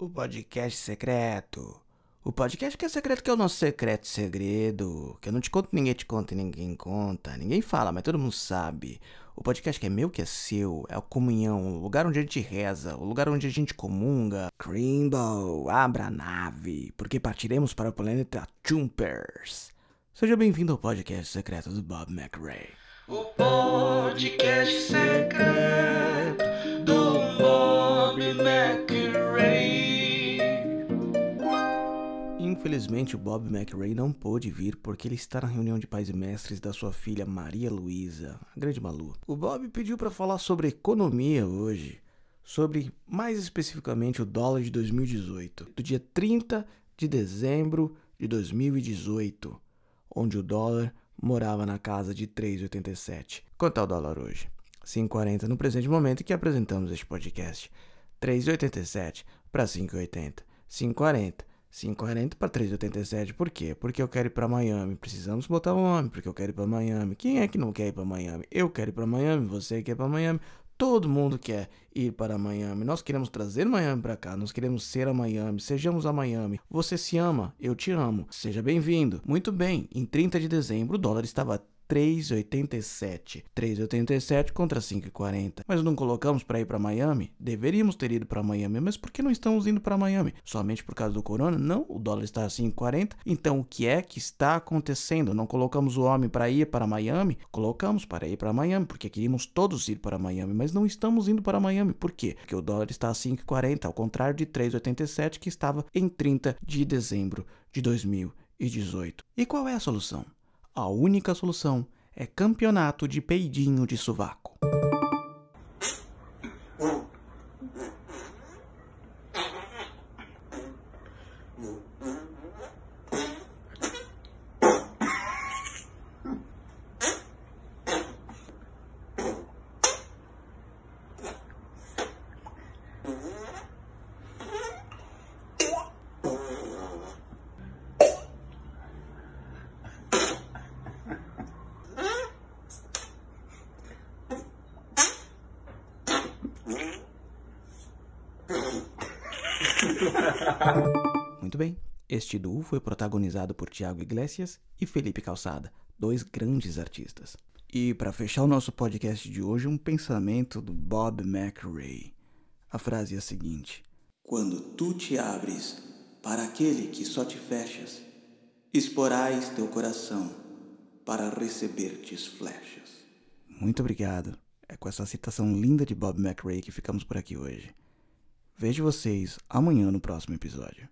O podcast secreto. O podcast que é secreto, que é o nosso secreto segredo. Que eu não te conto, ninguém te conta e ninguém conta. Ninguém fala, mas todo mundo sabe. O podcast que é meu, que é seu. É a comunhão, o lugar onde a gente reza, o lugar onde a gente comunga. Crimble, abra a nave, porque partiremos para o planeta Jumpers. Seja bem-vindo ao podcast secreto do Bob McRae. O podcast secreto do Infelizmente, o Bob McRae não pôde vir porque ele está na reunião de pais e mestres da sua filha Maria Luísa, a grande Malu. O Bob pediu para falar sobre economia hoje, sobre mais especificamente o dólar de 2018, do dia 30 de dezembro de 2018, onde o dólar morava na casa de 3,87. Quanto é o dólar hoje? 5,40 no presente momento que apresentamos este podcast. 3,87 para 5,80. 5,40. 5,40 para 3,87. Por quê? Porque eu quero ir para Miami. Precisamos botar um nome, porque eu quero ir para Miami. Quem é que não quer ir para Miami? Eu quero ir para Miami, você quer ir para Miami. Todo mundo quer ir para Miami. Nós queremos trazer Miami para cá. Nós queremos ser a Miami. Sejamos a Miami. Você se ama, eu te amo. Seja bem-vindo. Muito bem. Em 30 de dezembro, o dólar estava 3,87. 3,87 contra 5,40. Mas não colocamos para ir para Miami? Deveríamos ter ido para Miami, mas por que não estamos indo para Miami? Somente por causa do corona? Não, o dólar está a 5,40. Então o que é que está acontecendo? Não colocamos o homem para ir para Miami? Colocamos para ir para Miami, porque queríamos todos ir para Miami, mas não estamos indo para Miami. Por quê? Porque o dólar está a 5,40, ao contrário de 3,87 que estava em 30 de dezembro de 2018. E qual é a solução? A única solução é campeonato de peidinho de sovaco. Muito bem, este duo foi protagonizado por Tiago Iglesias e Felipe Calçada, dois grandes artistas. E para fechar o nosso podcast de hoje, um pensamento do Bob McRae. A frase é a seguinte: Quando tu te abres para aquele que só te fechas, exporás teu coração para receber-te flechas. Muito obrigado. Com essa citação linda de Bob McRae que ficamos por aqui hoje. Vejo vocês amanhã no próximo episódio.